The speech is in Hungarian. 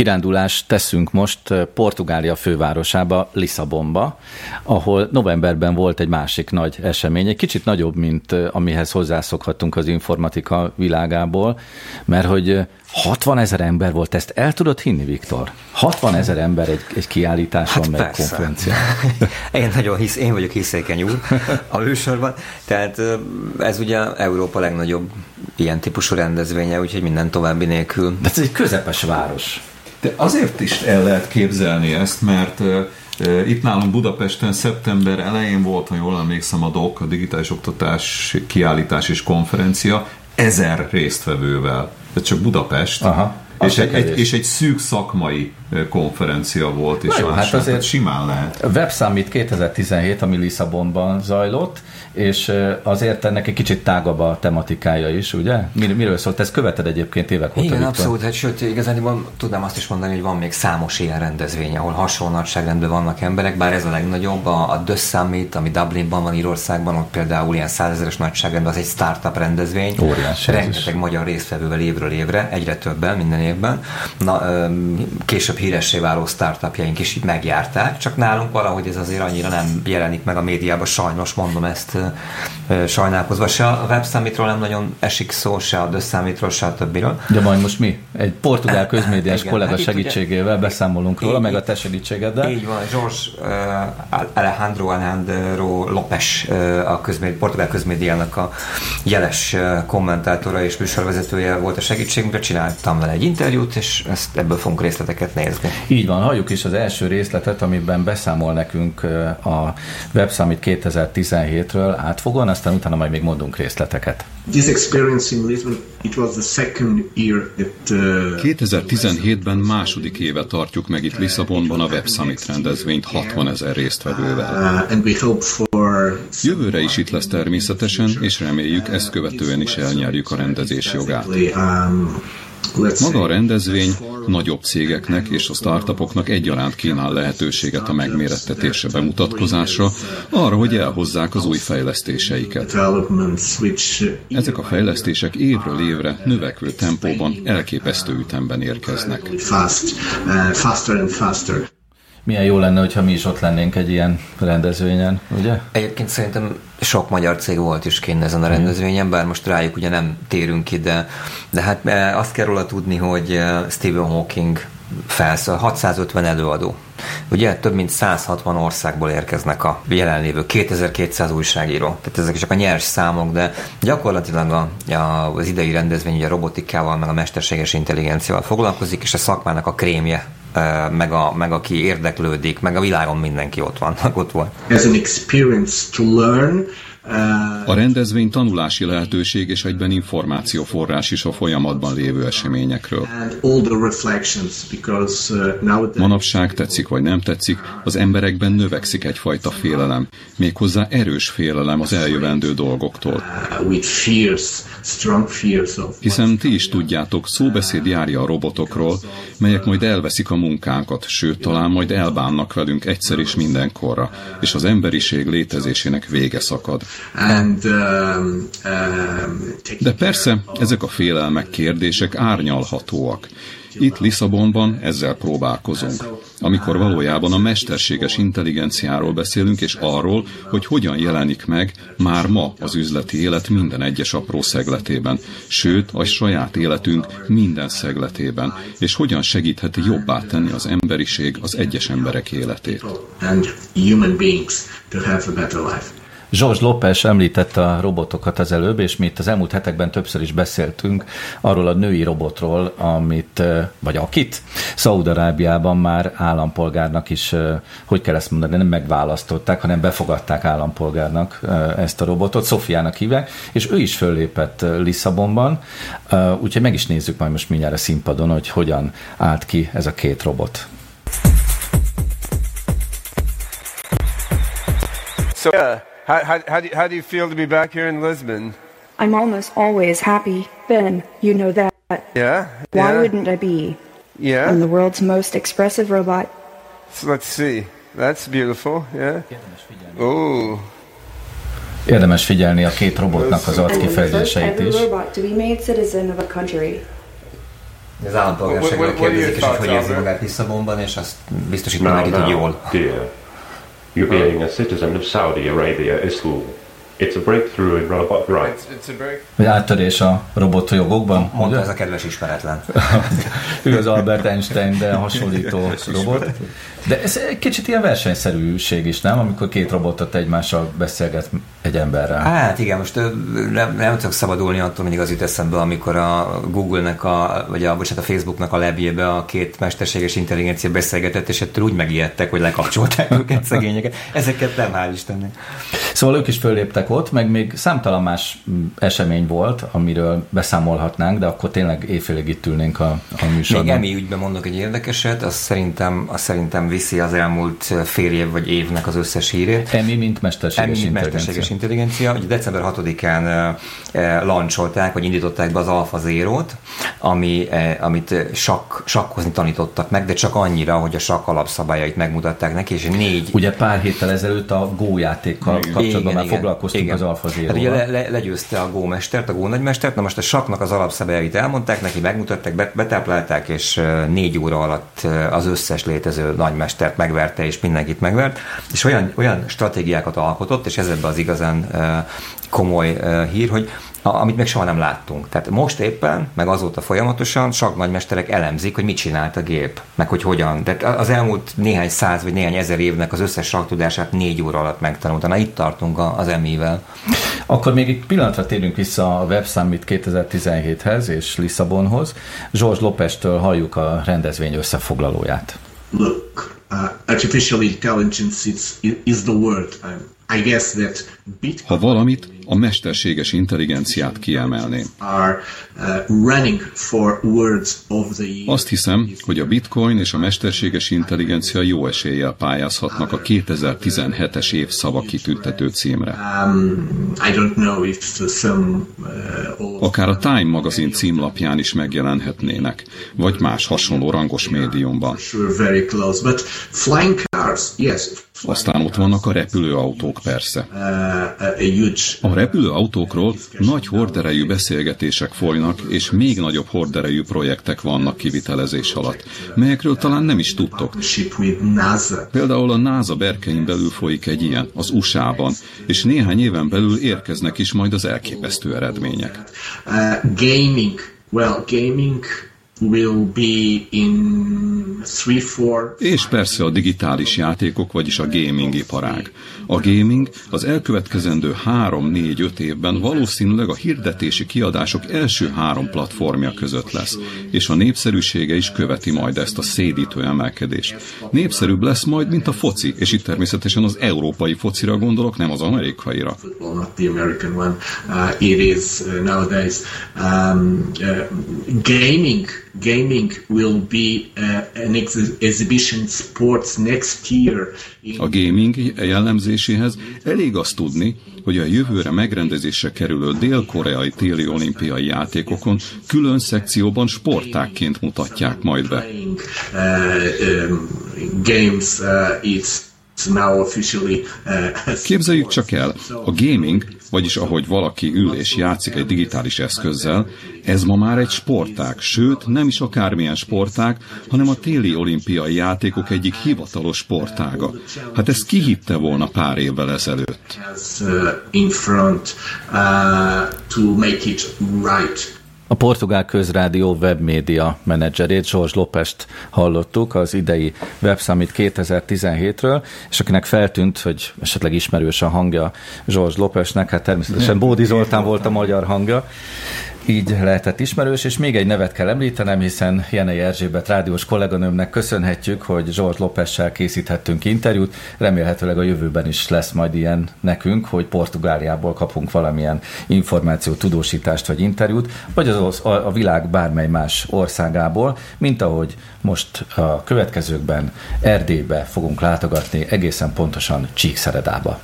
kirándulást teszünk most Portugália fővárosába, Lisszabonba, ahol novemberben volt egy másik nagy esemény, egy kicsit nagyobb, mint amihez hozzászokhattunk az informatika világából, mert hogy 60 ezer ember volt, ezt el tudod hinni, Viktor? 60 ezer ember egy, egy kiállításon, hát meg konferencián. én nagyon hisz, én vagyok hiszékeny úr a műsorban, tehát ez ugye Európa legnagyobb ilyen típusú rendezvénye, úgyhogy minden további nélkül. De ez egy közepes város. De azért is el lehet képzelni ezt, mert itt nálunk Budapesten szeptember elején volt, ha jól emlékszem, a DOK, a Digitális Oktatás Kiállítás és Konferencia, ezer résztvevővel. Ez csak Budapest. Aha. És egy, egy, és egy szűk szakmai konferencia volt, és jó, hát azért simán lehet. A Web Summit 2017, ami Lisszabonban zajlott, és azért ennek egy kicsit tágabb a tematikája is, ugye? Mir- miről szólt? Ezt követed egyébként évek óta? Igen, abszolút. Hát, sőt, igazán tudnám azt is mondani, hogy van még számos ilyen rendezvény, ahol hasonló nagyságrendben vannak emberek, bár ez a legnagyobb. A, a The Summit, ami Dublinban van, Írországban, ott például ilyen százezeres nagyságrendben, az egy startup rendezvény. Óriási. Rengeteg magyar résztvevővel évről évre, egyre többen minden évben. Na, később híressé váló startupjaink is itt megjárták, csak nálunk valahogy ez azért annyira nem jelenik meg a médiában, sajnos mondom ezt sajnálkozva. Se a Web Summitról nem nagyon esik szó, se a The Summitról, se a többiről. De majd most mi? Egy portugál közmédiás kollega hát segítségével ugye, beszámolunk róla, így, meg a te segítségeddel. Így van, George Alejandro Alejandro López a közmédi, portugál közmédiának a jeles kommentátora és műsorvezetője volt a segítségünkre, csináltam vele egy interjút, és ezt ebből fogunk részleteket nézni. Így van, halljuk is az első részletet, amiben beszámol nekünk a Web Summit 2017-ről átfogóan, aztán utána majd még mondunk részleteket. This experience in Lisbon, it was the second year that, uh, 2017-ben második éve tartjuk meg itt Lisszabonban a Web Summit rendezvényt 60 ezer résztvevővel. Uh. Jövőre is itt lesz természetesen, és reméljük ezt követően is elnyerjük a rendezés jogát. Um, maga a rendezvény nagyobb cégeknek és a startupoknak egyaránt kínál lehetőséget a megmérettetésre, bemutatkozásra, arra, hogy elhozzák az új fejlesztéseiket. Ezek a fejlesztések évről évre növekvő tempóban elképesztő ütemben érkeznek. Milyen jó lenne, hogyha mi is ott lennénk egy ilyen rendezvényen, ugye? Egyébként szerintem sok magyar cég volt is kint ezen a mhm. rendezvényen, bár most rájuk ugye nem térünk ki, de, de hát eh, azt kell róla tudni, hogy eh, Stephen Hawking felszól, 650 előadó. Ugye több mint 160 országból érkeznek a jelenlévő 2200 újságíró. Tehát ezek csak a nyers számok, de gyakorlatilag a, a, az idei rendezvény ugye a robotikával, meg a mesterséges intelligenciával foglalkozik, és a szakmának a krémje meg, a, meg aki érdeklődik, meg a világon mindenki ott van, ott volt. As an experience to learn, a rendezvény tanulási lehetőség és egyben információforrás is a folyamatban lévő eseményekről. Uh, Manapság tetszik vagy nem tetszik, az emberekben növekszik egyfajta félelem, méghozzá erős félelem az eljövendő dolgoktól. Uh, Hiszen ti is tudjátok, szóbeszéd járja a robotokról, melyek majd elveszik a munkánkat, sőt talán majd elbánnak velünk egyszer és mindenkorra, és az emberiség létezésének vége szakad. And, um, um, De persze, ezek a félelmek, kérdések árnyalhatóak. Itt Lisszabonban ezzel próbálkozunk, amikor valójában a mesterséges intelligenciáról beszélünk, és arról, hogy hogyan jelenik meg már ma az üzleti élet minden egyes apró szegletében, sőt, a saját életünk minden szegletében, és hogyan segítheti jobbá tenni az emberiség az egyes emberek életét. George Lopez említette a robotokat az előbb, és mi itt az elmúlt hetekben többször is beszéltünk arról a női robotról, amit, vagy akit Szaudarábiában már állampolgárnak is, hogy kell ezt mondani, nem megválasztották, hanem befogadták állampolgárnak ezt a robotot, Szofiának hívják, és ő is föllépett Lisszabonban, úgyhogy meg is nézzük majd most mindjárt a színpadon, hogy hogyan állt ki ez a két robot. So, yeah. How, how, how, do, how do you feel to be back here in Lisbon? I'm almost always happy, Ben. You know that. Yeah? Why yeah. wouldn't I be? Yeah? I'm the world's most expressive robot. So let's see. That's beautiful, yeah? Oh. Érdemes figyelni a két robotnak az arckifejezéseit is. Az állampolgárságról kérdezik, és hogy hogy érzi magát Lisszabonban, és azt biztosítom neki, hogy jól. dear, you being a citizen of Saudi Arabia is cool. It's a breakthrough in robot rights. Vagy áttörés a robotjogokban? Mondta ugye? ez a kedves ismeretlen. ő az Albert Einstein, de hasonlító robot. De ez egy kicsit ilyen versenyszerűség is, nem? Amikor két robotot egymással beszélget egy emberrel. Hát igen, most nem, nem tudok szabadulni attól, mindig az jut eszembe, amikor a Google-nek, a, vagy a, bocsánat, a Facebooknak a lebjébe a két mesterséges intelligencia beszélgetett, és ettől úgy megijedtek, hogy lekapcsolták őket szegényeket. Ezeket nem, hál' Istennek. Szóval ők is fölléptek ott, meg még számtalan más mm, esemény volt, amiről beszámolhatnánk, de akkor tényleg éjfélig itt ülnénk a, a műsorban. Még emi ügyben mondok egy érdekeset, az szerintem, az szerintem viszi az elmúlt fél év vagy évnek az összes hírét. Emi, mint mesterséges Emi, mint mesterséges intelligencia. Ugye december 6-án uh, uh, lancsolták, vagy indították be az Alpha Zero-t, ami, amit sakk, sakkozni tanítottak meg, de csak annyira, hogy a sakk alapszabályait megmutatták neki, és négy Ugye pár héttel ezelőtt a Go játékkal kapcsolatban már foglalkoztunk az Alfa Hát ugye le, le, legyőzte a Go mestert, a Go nagymestert, na most a saknak az alapszabályait elmondták, neki megmutatták, bet, betáplálták, és négy óra alatt az összes létező nagymestert megverte, és mindenkit megvert, és olyan, olyan stratégiákat alkotott, és ez ebben az igazán komoly hír, hogy amit még soha nem láttunk. Tehát most éppen, meg azóta folyamatosan sok nagymesterek elemzik, hogy mit csinált a gép, meg hogy hogyan. Tehát az elmúlt néhány száz vagy néhány ezer évnek az összes saktudását négy óra alatt megtanulta. Na itt tartunk a- az emivel. Akkor még egy pillanatra térünk vissza a Web Summit 2017-hez és Lisszabonhoz. George Lopestől halljuk a rendezvény összefoglalóját. look, uh, artificial intelligence is, is the word. Um, Ha valamit, a mesterséges intelligenciát kiemelném. uh. Azt hiszem, hogy a bitcoin és a mesterséges intelligencia jó eséllyel pályázhatnak a 2017-es év szava kitüntető címre. Akár a Time magazin címlapján is megjelenhetnének, vagy más hasonló rangos médiumban. Aztán ott vannak a repülőautók persze. a, repülőautókról nagy horderejű beszélgetések folynak, és még nagyobb horderejű projektek vannak kivitelezés alatt, melyekről talán nem is tudtok. Például a NASA berkein belül folyik egy ilyen, az USA-ban, és néhány éven belül érkeznek is majd az elképesztő eredmények. Uh, gaming, well, gaming will be in three, four, És persze a digitális játékok, vagyis a gaming iparág. A gaming az elkövetkezendő 3-4-5 évben valószínűleg a hirdetési kiadások első három platformja között lesz, és a népszerűsége is követi majd ezt a szédítő emelkedést. Népszerűbb lesz majd, mint a foci, és itt természetesen az európai focira gondolok, nem az amerikaira. Uh, uh. Um, uh, gaming, gaming will be uh, an ex- exhibition sports next year. A gaming jellemzéséhez elég azt tudni, hogy a jövőre megrendezésre kerülő dél-koreai téli olimpiai játékokon külön szekcióban sportákként mutatják majd be. games, uh, it's uh, Képzeljük csak el, a gaming, vagyis ahogy valaki ül és játszik egy digitális eszközzel, ez ma már egy sportág, sőt nem is akármilyen sportág, hanem a téli olimpiai játékok egyik hivatalos sportága. Hát ezt ki hitte volna pár évvel ezelőtt? uh. A Portugál Közrádió webmédia menedzserét, George Lopest hallottuk az idei Web Summit 2017-ről, és akinek feltűnt, hogy esetleg ismerős a hangja George Lopestnek, hát természetesen Bódi Zoltán volt a magyar hangja, így lehetett ismerős, és még egy nevet kell említenem, hiszen Jenei Erzsébet rádiós kolléganőmnek köszönhetjük, hogy George Lopessel készíthettünk interjút. Remélhetőleg a jövőben is lesz majd ilyen nekünk, hogy Portugáliából kapunk valamilyen információt, tudósítást vagy interjút, vagy az, a, a világ bármely más országából, mint ahogy most a következőkben Erdélybe fogunk látogatni, egészen pontosan Csíkszeredába.